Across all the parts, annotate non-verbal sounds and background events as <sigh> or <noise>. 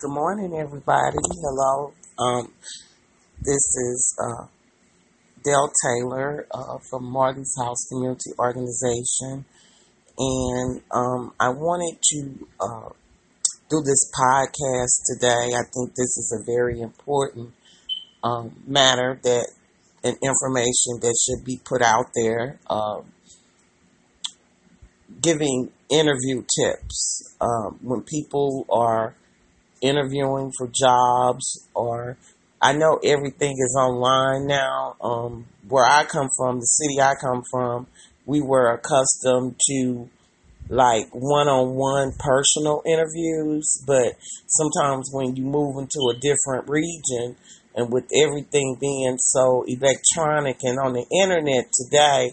Good morning, everybody. Hello. Um, this is uh, Dell Taylor uh, from Marty's House Community Organization, and um, I wanted to uh, do this podcast today. I think this is a very important um, matter that and information that should be put out there. Um, giving interview tips um, when people are interviewing for jobs or I know everything is online now. Um, where I come from, the city I come from, we were accustomed to like one-on-one personal interviews, but sometimes when you move into a different region and with everything being so electronic and on the internet today,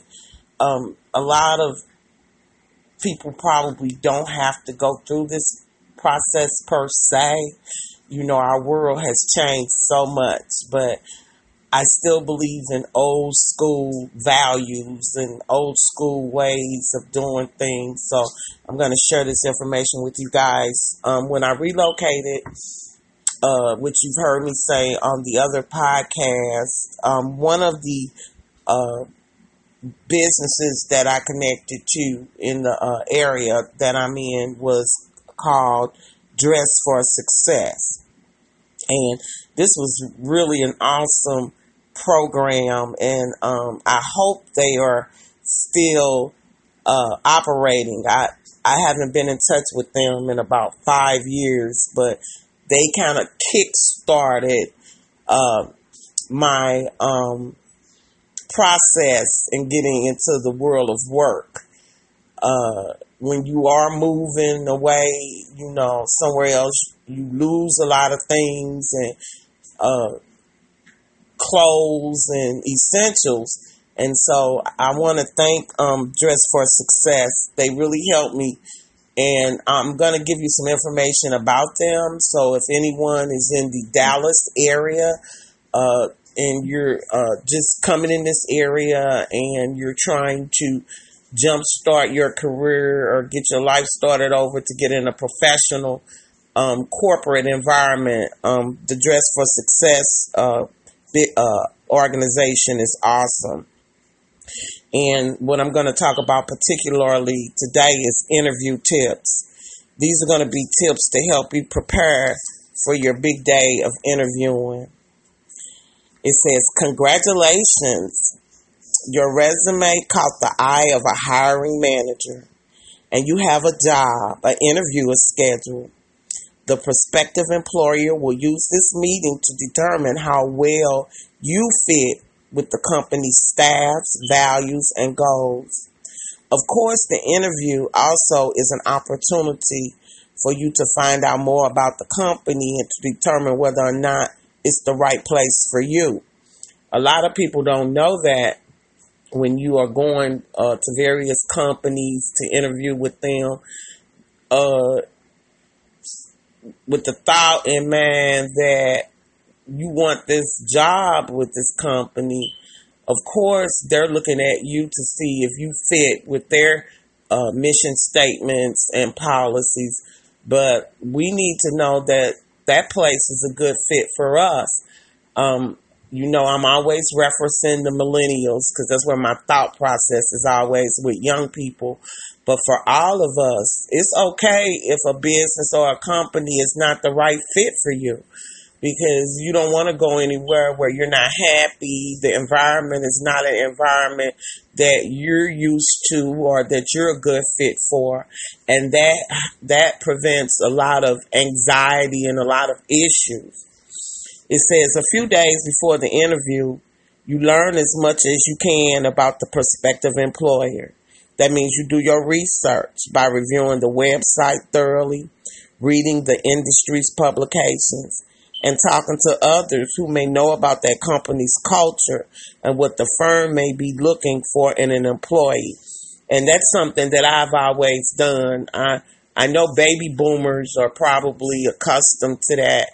um, a lot of people probably don't have to go through this process per se. You know, our world has changed so much, but I still believe in old school values and old school ways of doing things. So I'm going to share this information with you guys. Um, when I relocated, uh, which you've heard me say on the other podcast, um, one of the uh, businesses that I connected to in the uh, area that I'm in was called Dress for Success. And this was really an awesome program, and um, I hope they are still uh, operating. I I haven't been in touch with them in about five years, but they kind of kick started uh, my um, process in getting into the world of work. Uh, when you are moving away, you know, somewhere else, you lose a lot of things and uh, clothes and essentials. And so I want to thank um, Dress for Success. They really helped me. And I'm going to give you some information about them. So if anyone is in the Dallas area, uh, and you're uh, just coming in this area and you're trying to jumpstart your career or get your life started over to get in a professional um, corporate environment, um, the Dress for Success uh, uh, organization is awesome. And what I'm going to talk about particularly today is interview tips. These are going to be tips to help you prepare for your big day of interviewing. It says, Congratulations. Your resume caught the eye of a hiring manager, and you have a job, an interview is scheduled. The prospective employer will use this meeting to determine how well you fit with the company's staffs, values, and goals. Of course, the interview also is an opportunity for you to find out more about the company and to determine whether or not it's the right place for you. A lot of people don't know that when you are going uh, to various companies to interview with them, uh, with the thought in mind that you want this job with this company, of course, they're looking at you to see if you fit with their uh, mission statements and policies. But we need to know that that place is a good fit for us. Um, you know, I'm always referencing the millennials because that's where my thought process is always with young people. But for all of us, it's okay if a business or a company is not the right fit for you because you don't want to go anywhere where you're not happy. The environment is not an environment that you're used to or that you're a good fit for. And that that prevents a lot of anxiety and a lot of issues. It says a few days before the interview, you learn as much as you can about the prospective employer. That means you do your research by reviewing the website thoroughly, reading the industry's publications, and talking to others who may know about that company's culture and what the firm may be looking for in an employee. And that's something that I've always done. I I know baby boomers are probably accustomed to that,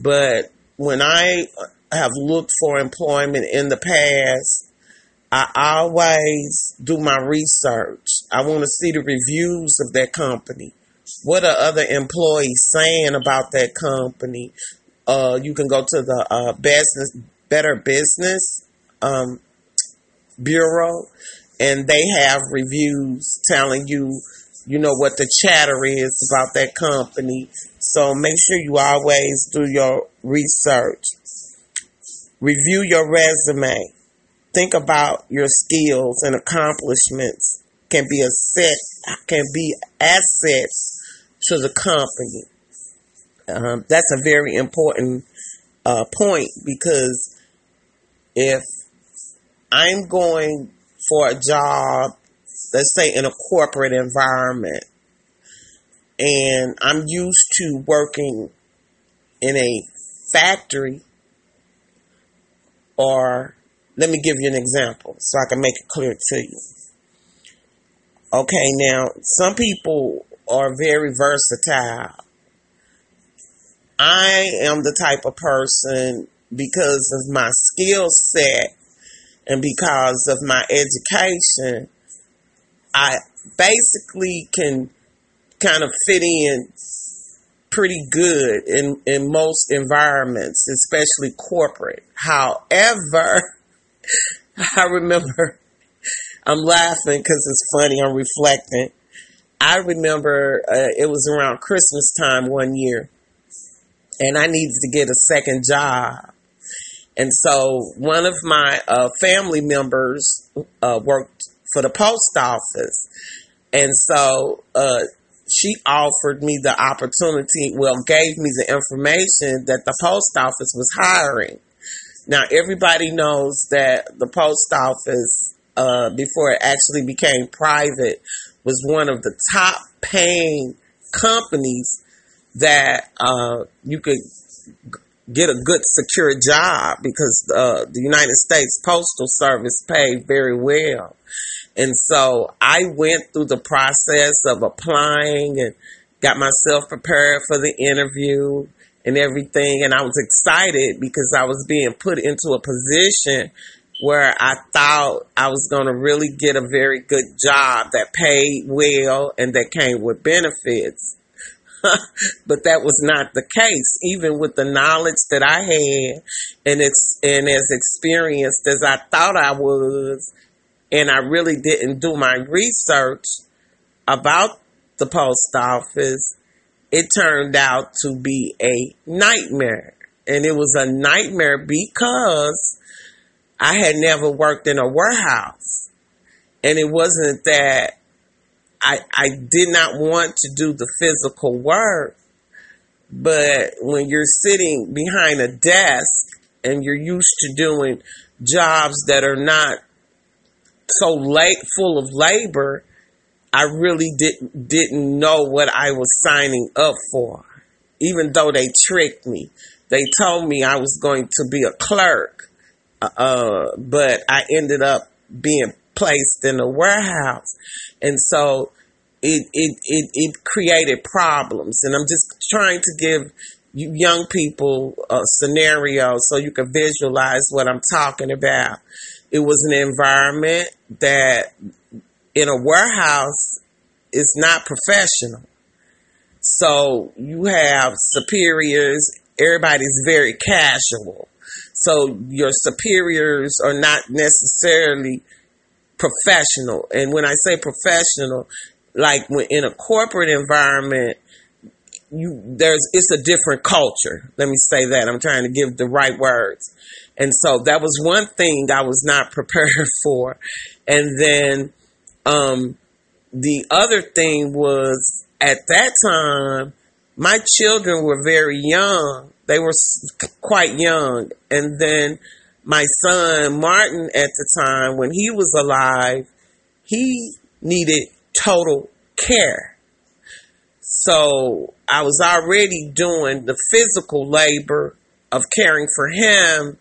but when I have looked for employment in the past, I always do my research. I want to see the reviews of that company. what are other employees saying about that company? Uh, you can go to the uh, business, Better Business um, Bureau, and they have reviews telling you, you know, what the chatter is about that company. So make sure you always do your research. Review your resume. Think about your skills and accomplishments can be a set can be assets to the company. Um, that's a very important uh, point because if I'm going for a job, let's say in a corporate environment, and I'm used to working in a factory, or let me give you an example so I can make it clear to you. Okay, now some people are very versatile. I am the type of person because of my skill set and because of my education, I basically can kind of fit in pretty good in, in most environments, especially corporate. However, <laughs> I remember I'm laughing because it's funny. I'm reflecting. I remember uh, it was around Christmas time one year, and I needed to get a second job. And so one of my uh, family members uh, worked for the post office. And so uh, she offered me the opportunity, well, gave me the information that the post office was hiring. Now, everybody knows that the post office uh, before it actually became private, was one of the top paying companies that uh, you could get a good secure job because uh, the United States Postal Service paid very well. And so I went through the process of applying and got myself prepared for the interview and everything. And I was excited because I was being put into a position where I thought I was going to really get a very good job that paid well and that came with benefits. <laughs> but that was not the case, even with the knowledge that I had and it's and as experienced as I thought I was, and I really didn't do my research about the post office, it turned out to be a nightmare. And it was a nightmare because I had never worked in a warehouse. And it wasn't that I, I did not want to do the physical work, but when you're sitting behind a desk and you're used to doing jobs that are not so late, full of labor, I really didn't didn't know what I was signing up for. Even though they tricked me, they told me I was going to be a clerk, uh, but I ended up being placed in a warehouse. And so it, it, it, it created problems. And I'm just trying to give you young people a scenario so you can visualize what I'm talking about. It was an environment that in a warehouse is not professional. So you have superiors, everybody's very casual. So your superiors are not necessarily professional. And when I say professional, like in a corporate environment, you there's it's a different culture. Let me say that. I'm trying to give the right words. And so that was one thing I was not <laughs> prepared for. And then um the other thing was at that time my children were very young they were quite young. And then my son, Martin, at the time, when he was alive, he needed total care. So I was already doing the physical labor of caring for him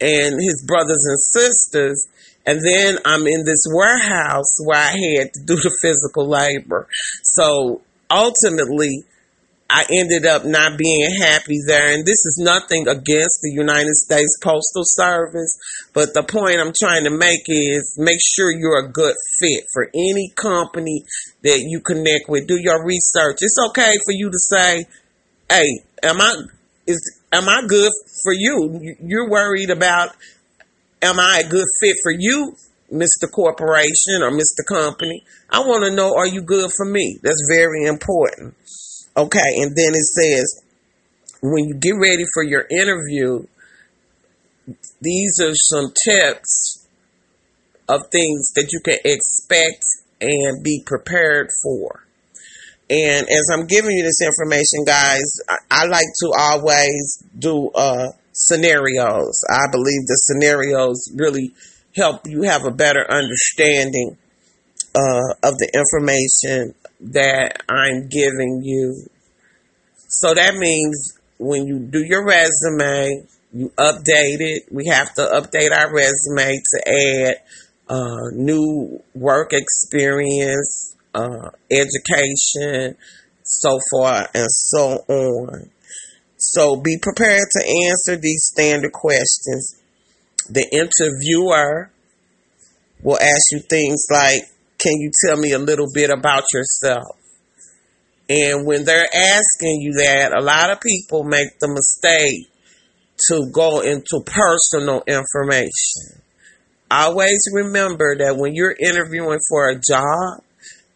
and his brothers and sisters. And then I'm in this warehouse where I had to do the physical labor. So ultimately, I ended up not being happy there. And this is nothing against the United States Postal Service, but the point I'm trying to make is make sure you're a good fit for any company that you connect with. Do your research. It's okay for you to say, "Hey, am I is am I good for you?" You're worried about, "Am I a good fit for you?" Mr. Corporation or Mr. Company. I want to know, are you good for me? That's very important. Okay, and then it says, when you get ready for your interview, these are some tips of things that you can expect and be prepared for. And as I'm giving you this information, guys, I, I like to always do uh, scenarios. I believe the scenarios really help you have a better understanding uh, of the information that I'm giving you. So that means when you do your resume, you update it. We have to update our resume to add uh, new work experience, uh, education, so forth and so on. So be prepared to answer these standard questions. The interviewer will ask you things like, can you tell me a little bit about yourself? And when they're asking you that, a lot of people make the mistake to go into personal information. Always remember that when you're interviewing for a job,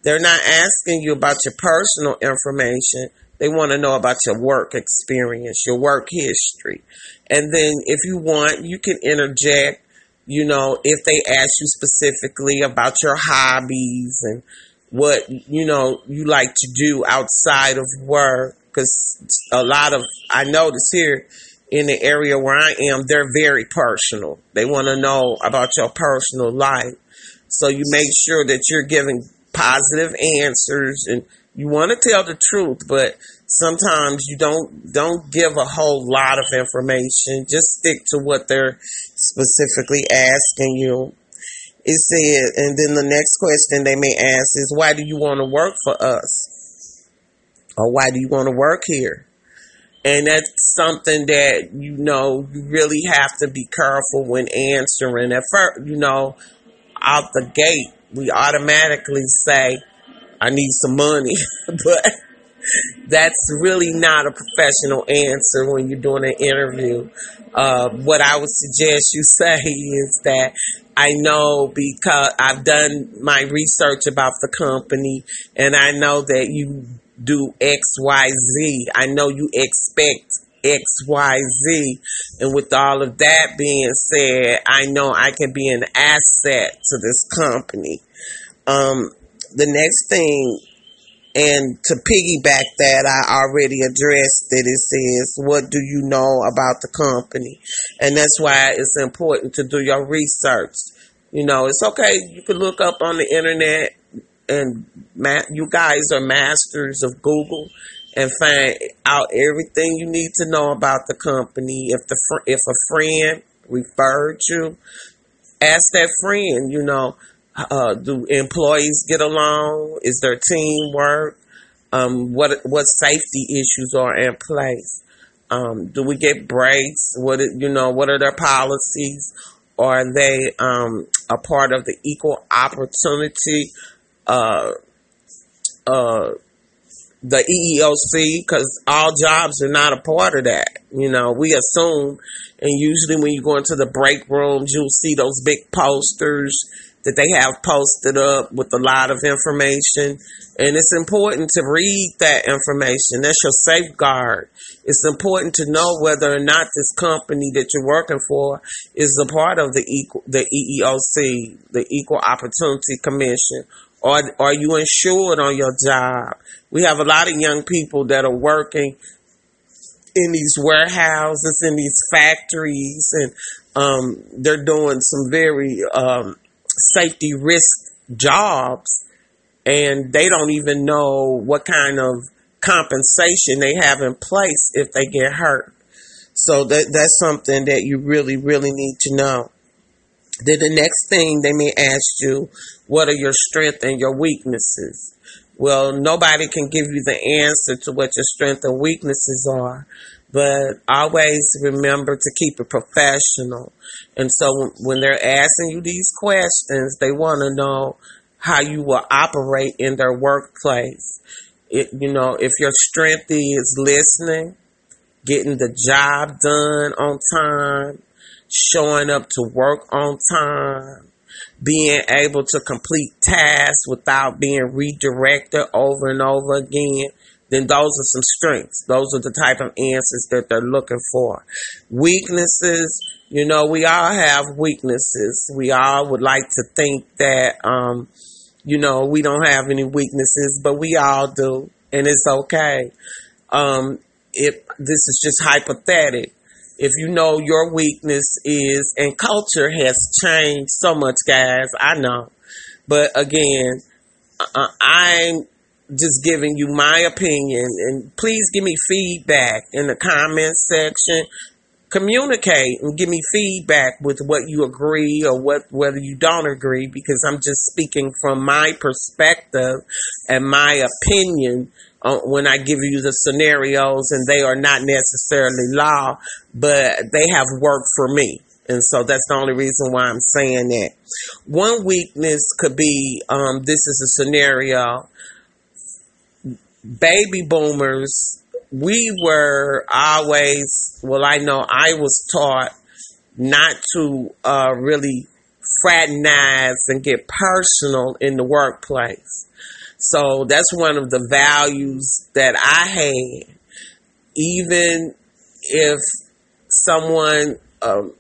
they're not asking you about your personal information. They want to know about your work experience, your work history. And then if you want, you can interject you know, if they ask you specifically about your hobbies and what, you know, you like to do outside of work. Because a lot of, I notice here in the area where I am, they're very personal. They want to know about your personal life. So you make sure that you're giving positive answers and you want to tell the truth, but sometimes you don't don't give a whole lot of information. Just stick to what they're specifically asking you. It said, and then the next question they may ask is, why do you want to work for us? Or why do you want to work here? And that's something that, you know, you really have to be careful when answering. At first, you know, out the gate, we automatically say, I need some money. <laughs> but that's really not a professional answer when you're doing an interview. Uh, what I would suggest you <laughs> say is that I know because I've done my research about the company and I know that you do X, Y, Z. I know you expect X, Y, Z. And with all of that being said, I know I can be an asset to this company. Um, the next thing and to piggyback that, I already addressed that it says, What do you know about the company? And that's why it's important to do your research. You know, it's okay. You can look up on the internet, and ma- you guys are masters of Google and find out everything you need to know about the company. If the fr- if a friend referred you, ask that friend. You know, uh, do employees get along? Is there teamwork? Um, what what safety issues are in place? Um, do we get breaks? What you know? What are their policies? Are they um, a part of the equal opportunity? Uh, uh, the EEOC because all jobs are not a part of that. You know, we assume, and usually when you go into the break rooms, you'll see those big posters that they have posted up with a lot of information. And it's important to read that information. That's your safeguard. It's important to know whether or not this company that you're working for is a part of the equal, the EEOC, the Equal Opportunity Commission, or are you insured on your job? We have a lot of young people that are working in these warehouses, in these factories, and um, they're doing some very um, safety risk jobs and they don't even know what kind of compensation they have in place if they get hurt. So that that's something that you really, really need to know. Then the next thing they may ask you, what are your strengths and your weaknesses? Well, nobody can give you the answer to what your strengths and weaknesses are, but always remember to keep it professional. And so when they're asking you these questions, they want to know how you will operate in their workplace. It, you know, if your strength is listening, getting the job done on time, showing up to work on time, being able to complete tasks without being redirected over and over again, then those are some strengths. Those are the type of answers that they're looking for. Weaknesses, you know, we all have weaknesses. We all would like to think that, um, you know, we don't have any weaknesses, but we all do, and it's okay. Um, if this is just hypothetical, if you know your weakness is, and culture has changed so much, guys, I know, but again, uh, I'm just giving you my opinion, and please give me feedback in the comments section. Communicate and give me feedback with what you agree or what whether you don't agree because I'm just speaking from my perspective and my opinion uh, when I give you the scenarios and they are not necessarily law but they have worked for me. And so that's the only reason why I'm saying that. One weakness could be um, this is a scenario. Baby boomers we were always, well, I know I was taught not to uh, really fraternize and get personal in the workplace. So that's one of the values that I had. Even if someone um,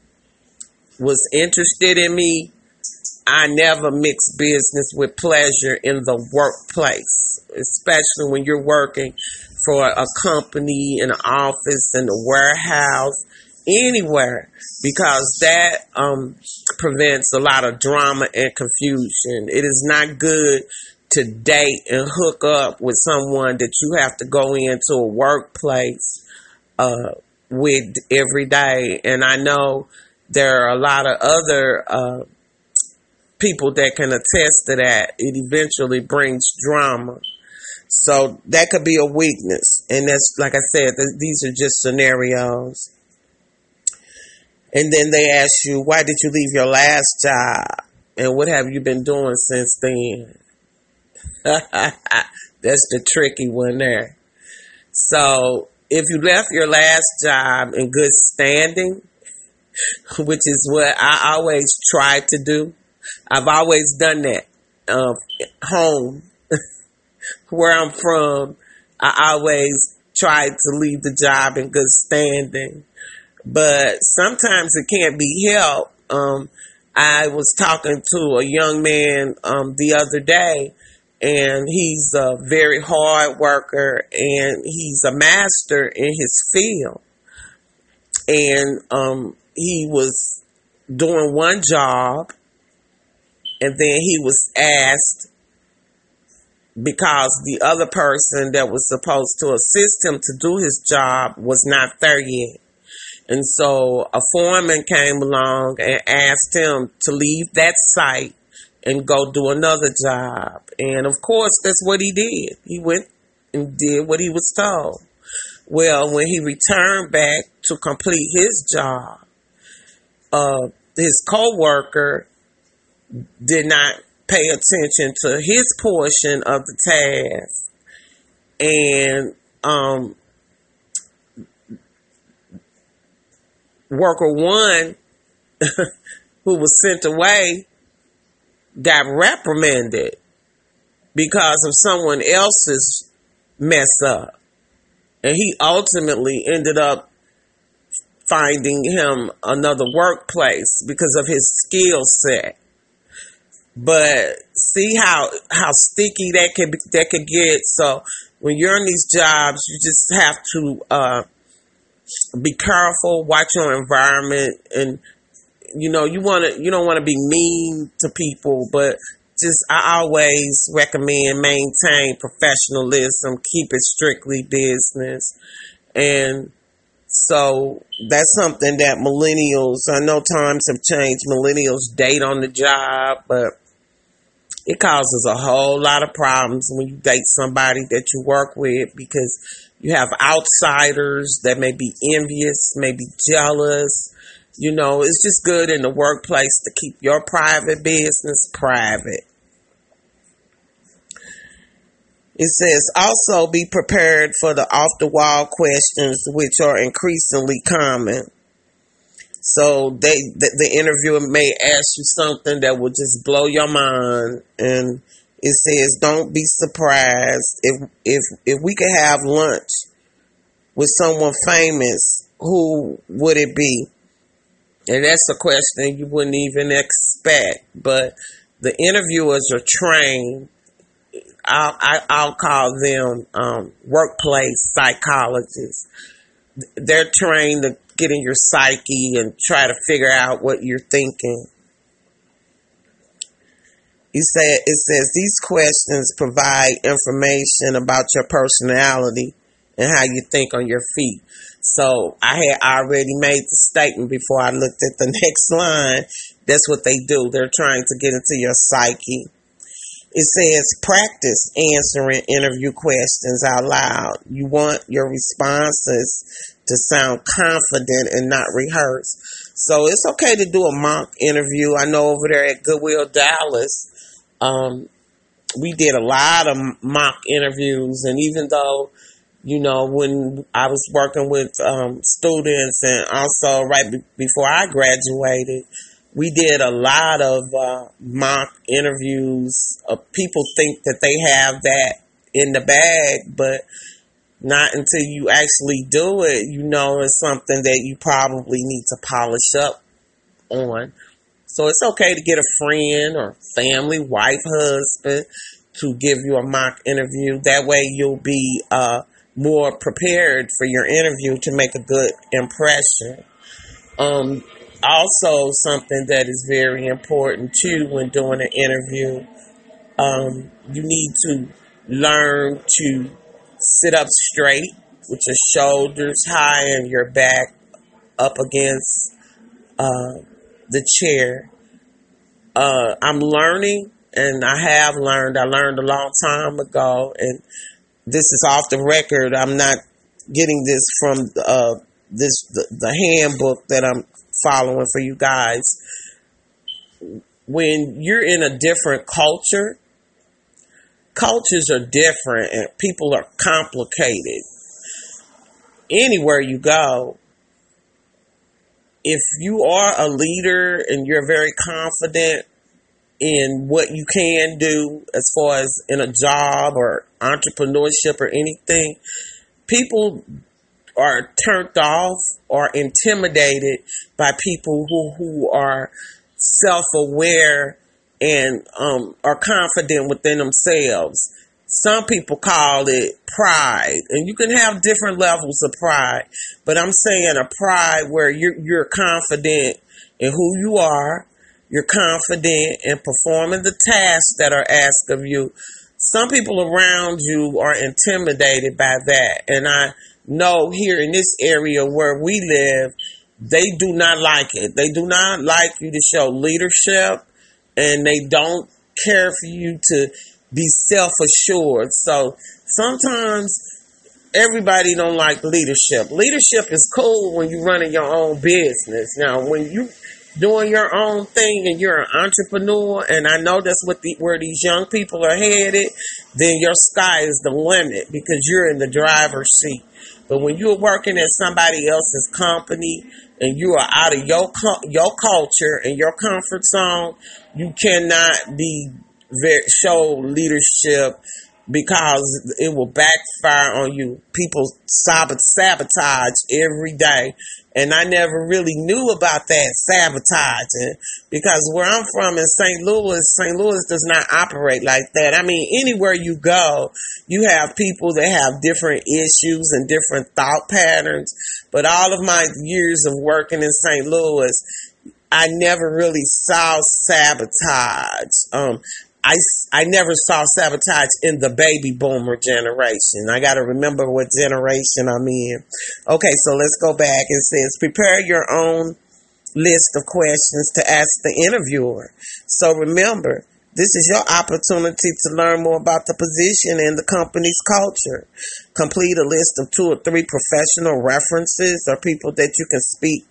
was interested in me, I never mix business with pleasure in the workplace, especially when you're working for a company, an office, in a warehouse, anywhere, because that um, prevents a lot of drama and confusion. It is not good to date and hook up with someone that you have to go into a workplace uh, with every day. And I know there are a lot of other uh, people that can attest to that. It eventually brings drama. So that could be a weakness. And that's, like I said, th- these are just scenarios. And then they ask you, why did you leave your last job? And what have you been doing since then? <laughs> that's the tricky one there. So if you left your last job in good standing, <laughs> which is what I always try to do, I've always done that. Uh, home <laughs> where I'm from, I always try to leave the job in good standing. But sometimes it can't be helped. Um, I was talking to a young man um, the other day, and he's a very hard worker, and he's a master in his field. And um, he was doing one job, and then he was asked because the other person that was supposed to assist him to do his job was not there yet. And so a foreman came along and asked him to leave that site and go do another job. And of course, that's what he did. He went and did what he was told. Well, when he returned back to complete his job, uh, his co-worker did not pay attention to his portion of the task and um, worker one <laughs> who was sent away got reprimanded because of someone else's mess up and he ultimately ended up finding him another workplace because of his skill set but see how how sticky that can be, that can get. So when you're in these jobs, you just have to uh, be careful, watch your environment, and you know you want to you don't want to be mean to people, but just I always recommend maintain professionalism, keep it strictly business, and so that's something that millennials. I know times have changed. Millennials date on the job, but it causes a whole lot of problems when you date somebody that you work with because you have outsiders that may be envious, may be jealous. You know, it's just good in the workplace to keep your private business private. It says also be prepared for the off the wall questions, which are increasingly common. So they the, the interviewer may ask you something that will just blow your mind, and it says don't be surprised if if if we could have lunch with someone famous, who would it be? And that's a question you wouldn't even expect, but the interviewers are trained. I'll, I, i will call them um, workplace psychologists. They're trained to get in your psyche and try to figure out what you're thinking. He said it says these questions provide information about your personality and how you think on your feet. So I had already made the statement before I looked at the <laughs> next line. That's what they do. They're trying to get into your psyche. It says practice answering interview questions out loud. You want your responses to sound confident and not rehearsed. So it's okay to do a mock interview. I know over there at Goodwill Dallas, um, we did a lot of mock interviews, and even though you know, when I was working with um, students and also right be- before I graduated, we did a lot of uh, mock interviews. Uh, people think that they have that in the bag, but not until you actually do it, you know it's something that you probably need to polish up on. So it's okay to get a friend or family, wife, husband to give you a mock interview. That way you'll be uh, more prepared for your interview to make a good impression. Um, also, something that is very important too when doing an interview, um, you need to learn to sit up straight with your shoulders high and your back up against uh, the chair. Uh, I'm learning, and I have learned. I learned a long time ago, and this is off the record. I'm not getting this from uh, this the, the handbook that I'm following for you guys. When you're in a different culture, cultures are different and people are complicated. Anywhere you go, if you are a leader and you're very confident in what you can do as far as in a job or entrepreneurship or anything, people are turned off or intimidated by people who, who are self aware and um, are confident within themselves. Some people call it pride, and you can have different levels of pride. But I'm saying a pride where you're you're confident in who you are, you're confident in performing the tasks that are asked of you. Some people around you are intimidated by that, and I know here in this area where we live, they do not like it. They do not like you to show leadership and they don't care for you to be self assured. So sometimes everybody don't like leadership. Leadership is cool when you're running your own business. Now, when you doing your own thing and you're an entrepreneur, and I know that's what the, where these young people are headed, then your sky is the limit because you're in the driver's seat. But when you're working at somebody else's company and you are out of your your culture and your comfort zone, you cannot be show leadership because it will backfire on you. People sabotage every day. And I never really knew about that sabotaging because where I'm from in St. Louis, St. Louis does not operate like that. I mean, anywhere you go, you have people that have different issues and different thought patterns. But all of my years of working in St. Louis, I never really saw sabotage. Um, I, I never saw sabotage in the baby boomer generation. I got to remember what generation I'm in. Okay, so let's go back. It says prepare your own list of questions to ask the interviewer. So remember, This is your opportunity to learn more about the position and the company's culture. Complete a list of two or three professional references or people that you can speak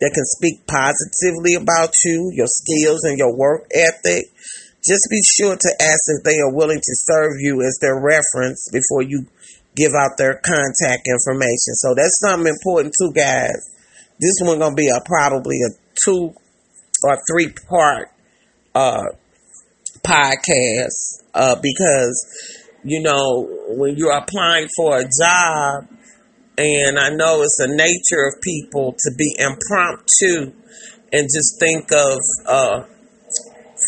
that can speak positively about you, your skills, and your work ethic. Just be sure to ask if they are willing to serve you as their reference before you give out their contact information. So that's something important too, guys. This one gonna be a probably a two or three part uh podcast uh because you know when you're applying for a job and I know it's the nature of people to be impromptu and just think of uh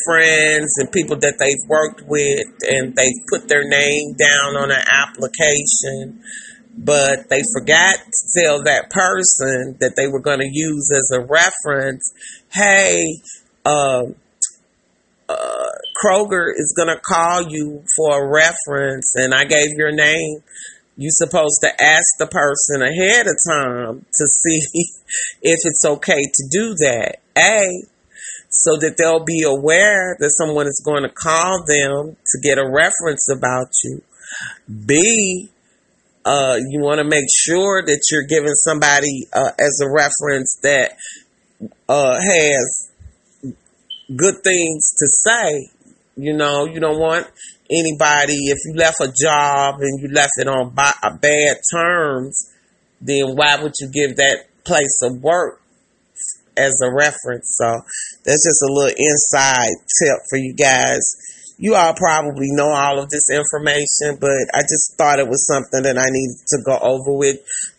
friends and people that they've worked with and they've put their name down on an application but they forgot to tell that person that they were going to use as a reference hey uh, uh, kroger is going to call you for a reference and i gave your name. You're supposed to ask the person ahead of time to see <laughs> if it's okay to do that. A so that they'll be aware that someone is going to call them to get a reference about you. B, uh, you want to make sure that you're giving somebody uh, as a reference that uh, has good things to say. You know, you don't want anybody, if you left a job and you left it on bad terms, then why would you give that place of work as a reference. So that's just a little inside tip for you guys. You all probably know all of this information, but I just thought it was something that I needed to go over with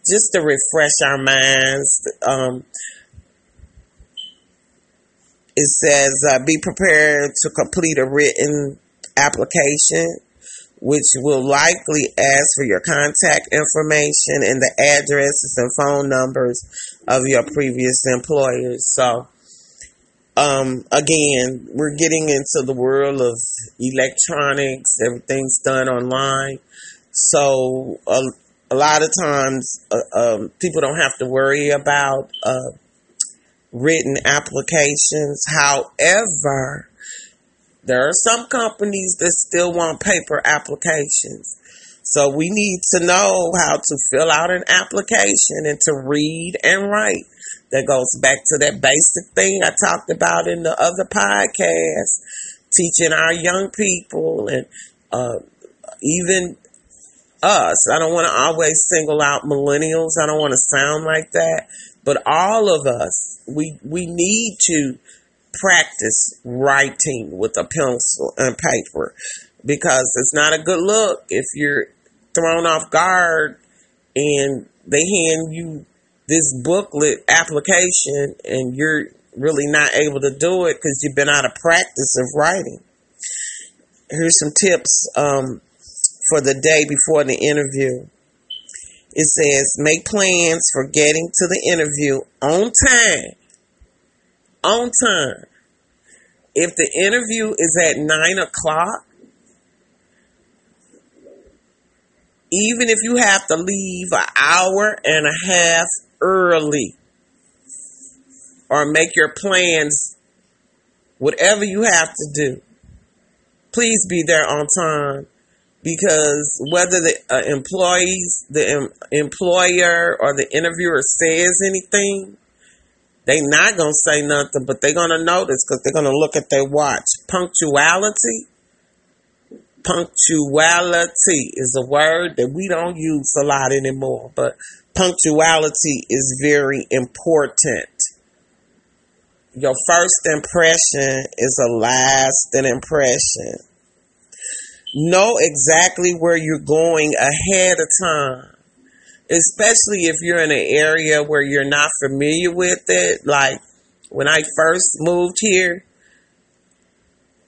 just to refresh our minds. Um, it says, uh, be prepared to complete a written application which will likely ask for your contact information and the addresses and phone numbers of your previous employers. So, um, again, we're getting into the world of electronics, everything's done online. So, a, a lot of times, uh, um, people don't have to worry about uh, written applications. However, there are some companies that still want paper applications. So we need to know how to fill out an application and to read and write. That goes back to that basic thing I talked about in the other podcast, teaching our young people and uh, even us. I don't want to always single out millennials. I don't want to sound like that, but all of us, we we need to practice writing with a pencil and paper because it's not a good look if you're thrown off guard and they hand you this booklet application and you're really not able to do it because you've been out of practice of writing. Here's some tips um, for the day before the interview. It says, make plans for getting to the interview on time on time. If the interview is at nine o'clock, even if you have to leave an hour and a half early or make your plans, whatever you have to do, please be there on time because whether the uh, employees, the em- employer, or the interviewer says anything, they not gonna say nothing, but they're gonna notice because they're gonna look at their watch. Punctuality. Punctuality is a word that we don't use a lot anymore, but punctuality is very important. Your first impression is a lasting impression. Know exactly where you're going ahead of time especially if you're in an area where you're not familiar with it. Like when I first moved here,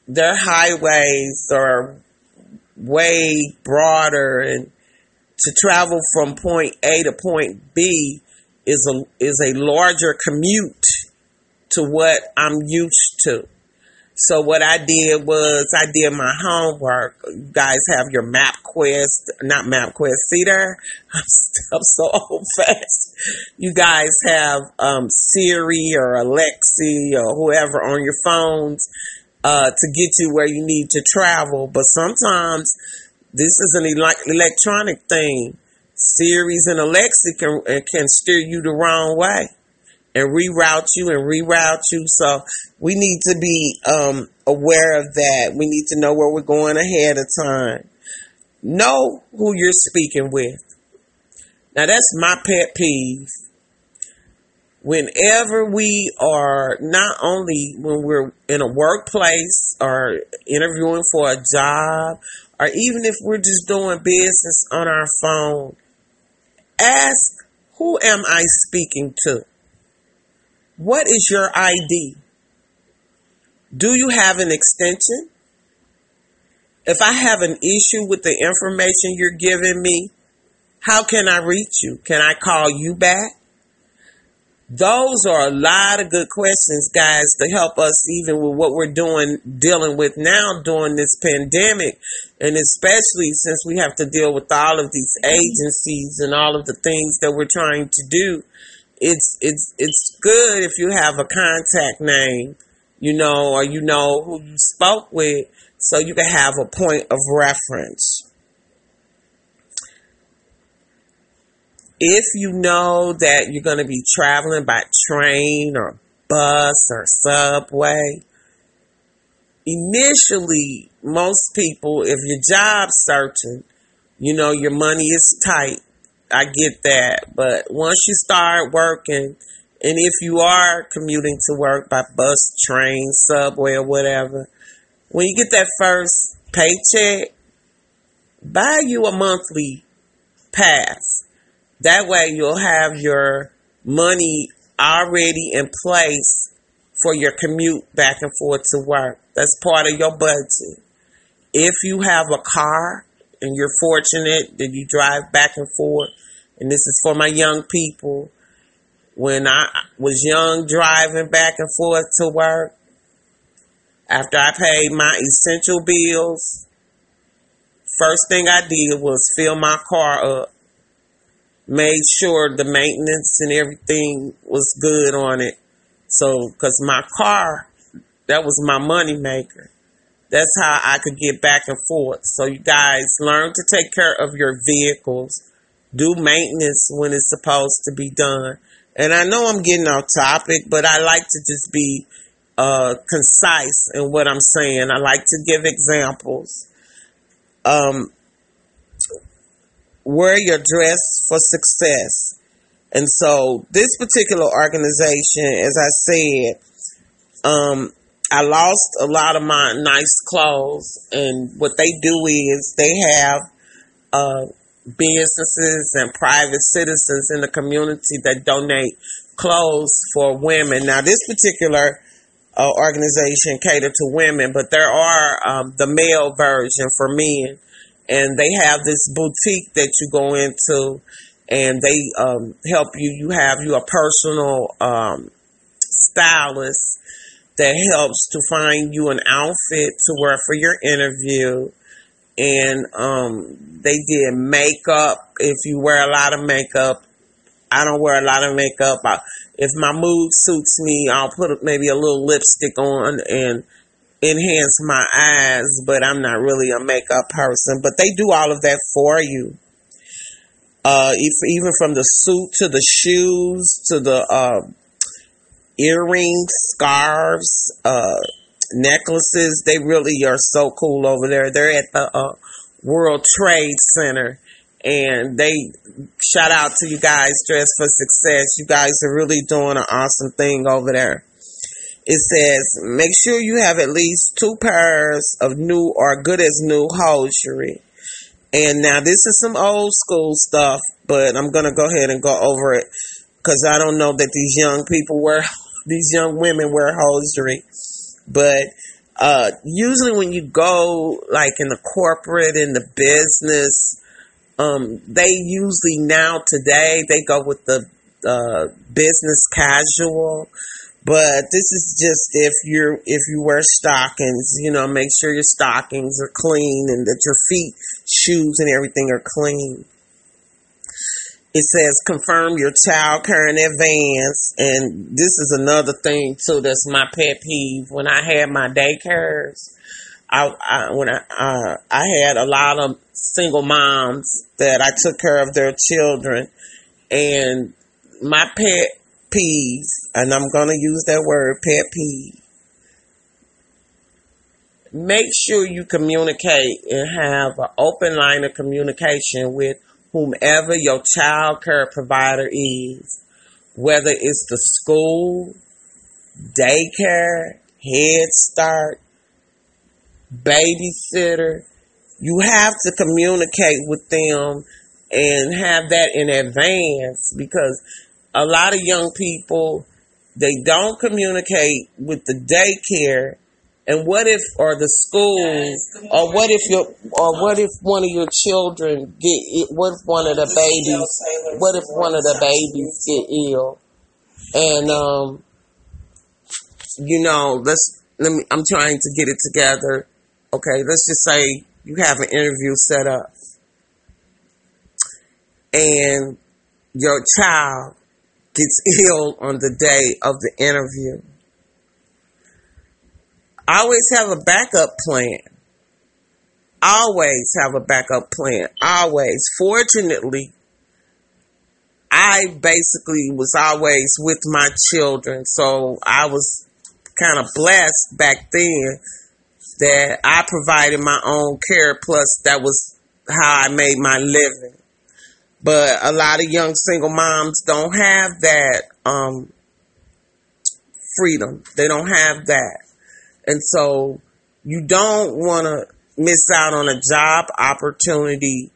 their highways are way broader and to travel from point A to point B is a is a larger commute to what I'm used to. So what I did was I did my homework. You guys have your MapQuest, not MapQuest. There? <laughs> I'm, I'm so old <laughs> fast. You guys have um, Siri or Alexi or whoever on your phones. uh, to get you where you need to travel. But sometimes this is an ele- electronic thing. Siri's and Alexa can, can steer you the wrong way and reroute you and reroute you. So we need to be um, aware of that. We need to know where we're going ahead of time. Know who you're speaking with. Now that's my pet peeve. Whenever we are not only when we're in a workplace or interviewing for a job, or even if we're just doing business on our phone, ask who am I speaking to? What is your ID? Do you have an extension? If I have an issue with the information you're giving me, how can I reach you? Can I call you back? Those are a lot of good questions, guys, to help us even with what we're doing, dealing with now during this pandemic. And especially since we have to deal with all of these agencies and all of the things that we're trying to do. It's, it's, it's good if you have a contact name, you know, or you know who you spoke with so you can have a point of reference. if you know that you're going to be traveling by train or bus or subway, initially, most people, if you're job searching, you know, your money is tight. I get that. But once you start working, and if you are commuting to work by bus, train, subway, or whatever, when you get that first paycheck, buy you a monthly pass that way you'll have your money already in place for your commute back and forth to work. That's part of your budget. If you have a car and you're fortunate that you drive back and forth, and this is for my young people, when I was young driving back and forth to work, after I paid my essential bills, first thing I did was fill my car up made sure the maintenance and everything was good on it. So, because my car, that was my money maker. That's how I could get back and forth. So, you guys learn to take care of your vehicles, do maintenance when it's supposed to be done. And I know I'm getting off topic, but I like to just be uh, concise in what I'm saying. I like to give examples. Um, wear your dress for success. And so this particular organization, as I said, um, I lost a lot of my nice clothes, and what they do is they have uh, businesses and private citizens in the community that donate clothes for women. Now, this particular uh, organization cater to women, but there are um, the male version for men and they have this boutique that you go into and they um, help you you have you a personal um, stylist that helps to find you an outfit to wear for your interview and um, they did makeup if you wear a lot of makeup i don't wear a lot of makeup I, if my mood suits me i'll put maybe a little lipstick on and enhance my eyes, but I'm not really a makeup person. But they do all of that for you. Uh, if, even from the suit to the shoes to the uh, earrings, scarves, uh, necklaces, they really are so cool over there. They're at the uh, World Trade Center. And they shout out to you guys, Dress for Success. You guys are really doing an awesome thing over there it says make sure you have at least two pairs of new or good as new hosiery. And now this is some old school stuff, but I'm gonna go ahead and go over it because I don't know that these young people wear these young women wear hosiery, but uh, usually when you go like in the corporate in the business, um, they usually now today they go with the uh, business casual. But this is just if you're if you wear stockings, you know, make sure your stockings are clean and that your feet, shoes, and everything are clean. It says confirm your child care in advance. And this is another thing too that's my pet peeve. When I had my daycares, I, I when I uh, I had a lot of single moms that I took care of their children, and my pet peeves, and I'm gonna use that word, pet peeve. Make sure you communicate and have an open line of communication with whomever your child care provider is, whether it's the school, daycare, Head Start, babysitter. You have to communicate with them and have that in advance because a lot of young people they don't communicate with the daycare and what if, or the schools, or what if your, or what if one of your children get, what if one of the babies, what if one of the babies get ill, and um, you know, let's let me. I'm trying to get it together. Okay, let's just say you have an interview set up, and your child gets <laughs> ill on the day of the interview Always have a backup plan. Always have a backup plan. Always. Fortunately, I basically was always with my children. So I was kind of blessed back then that I provided my own care. Plus, that was how I made my living. But a lot of young single moms don't have that um, freedom. They don't have that. And so you don't want to miss out on a job opportunity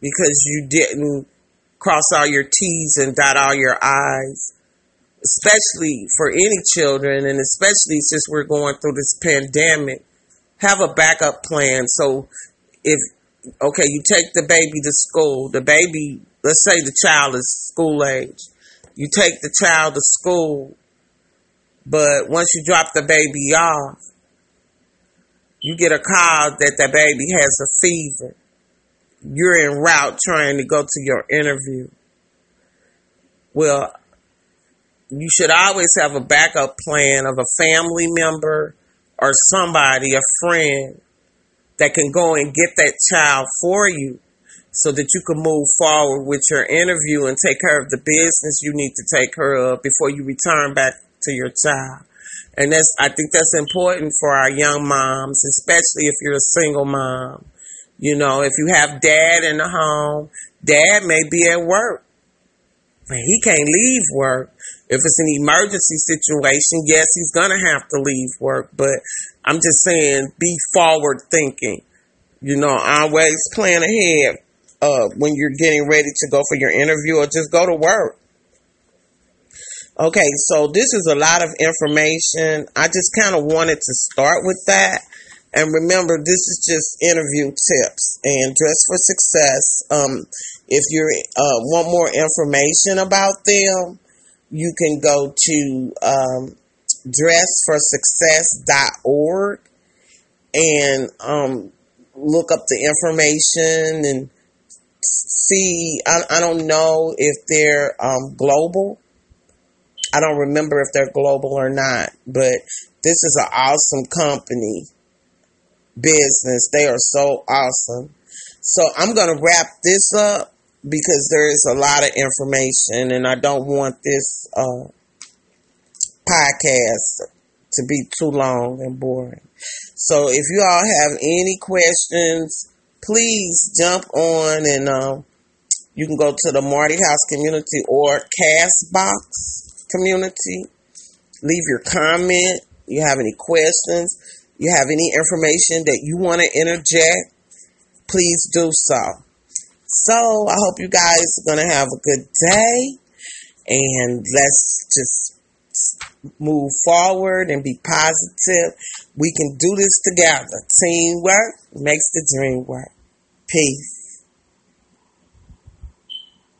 because you didn't cross all your T's and dot all your I's, especially for any children, and especially since we're going through this pandemic. Have a backup plan. So if, okay, you take the baby to school, the baby, let's say the child is school age, you take the child to school, but once you drop the baby off, you get a call that the baby has a fever. You're en route trying to go to your interview. Well, you should always have a backup plan of a family member or somebody, a friend, that can go and get that child for you so that you can move forward with your interview and take care of the business you need to take care of before you return back to your child. And that's, I think that's important for our young moms, especially if you're a single mom. You know, if you have dad in the home, dad may be at work, but he can't leave work. If it's an emergency situation, yes, he's going to have to leave work. But I'm just saying, be forward thinking. You know, always plan ahead uh, when you're getting ready to go for your interview or just go to work. Okay, so this is a lot of information. I just kind of wanted to start with that. And remember, this is just interview tips and dress for success. Um, if you uh, want more information about them, you can go to um, dressforsuccess.org and um, look up the information and see. I, I don't know if they're um, global I don't remember if they're global or not, but this is an awesome company business. They are so awesome. So I'm going to wrap this up because there is a lot of information and I don't want this uh, podcast to be too long and boring. So if you all have any questions, please jump on and uh, you can go to the Marty House Community or Castbox community. Leave your comment. You have any questions? You have any information that you want to interject? Please do so. So I hope you guys are going to have a good day and let's just move forward and be positive. We can do this together. Teamwork makes the dream work. Peace.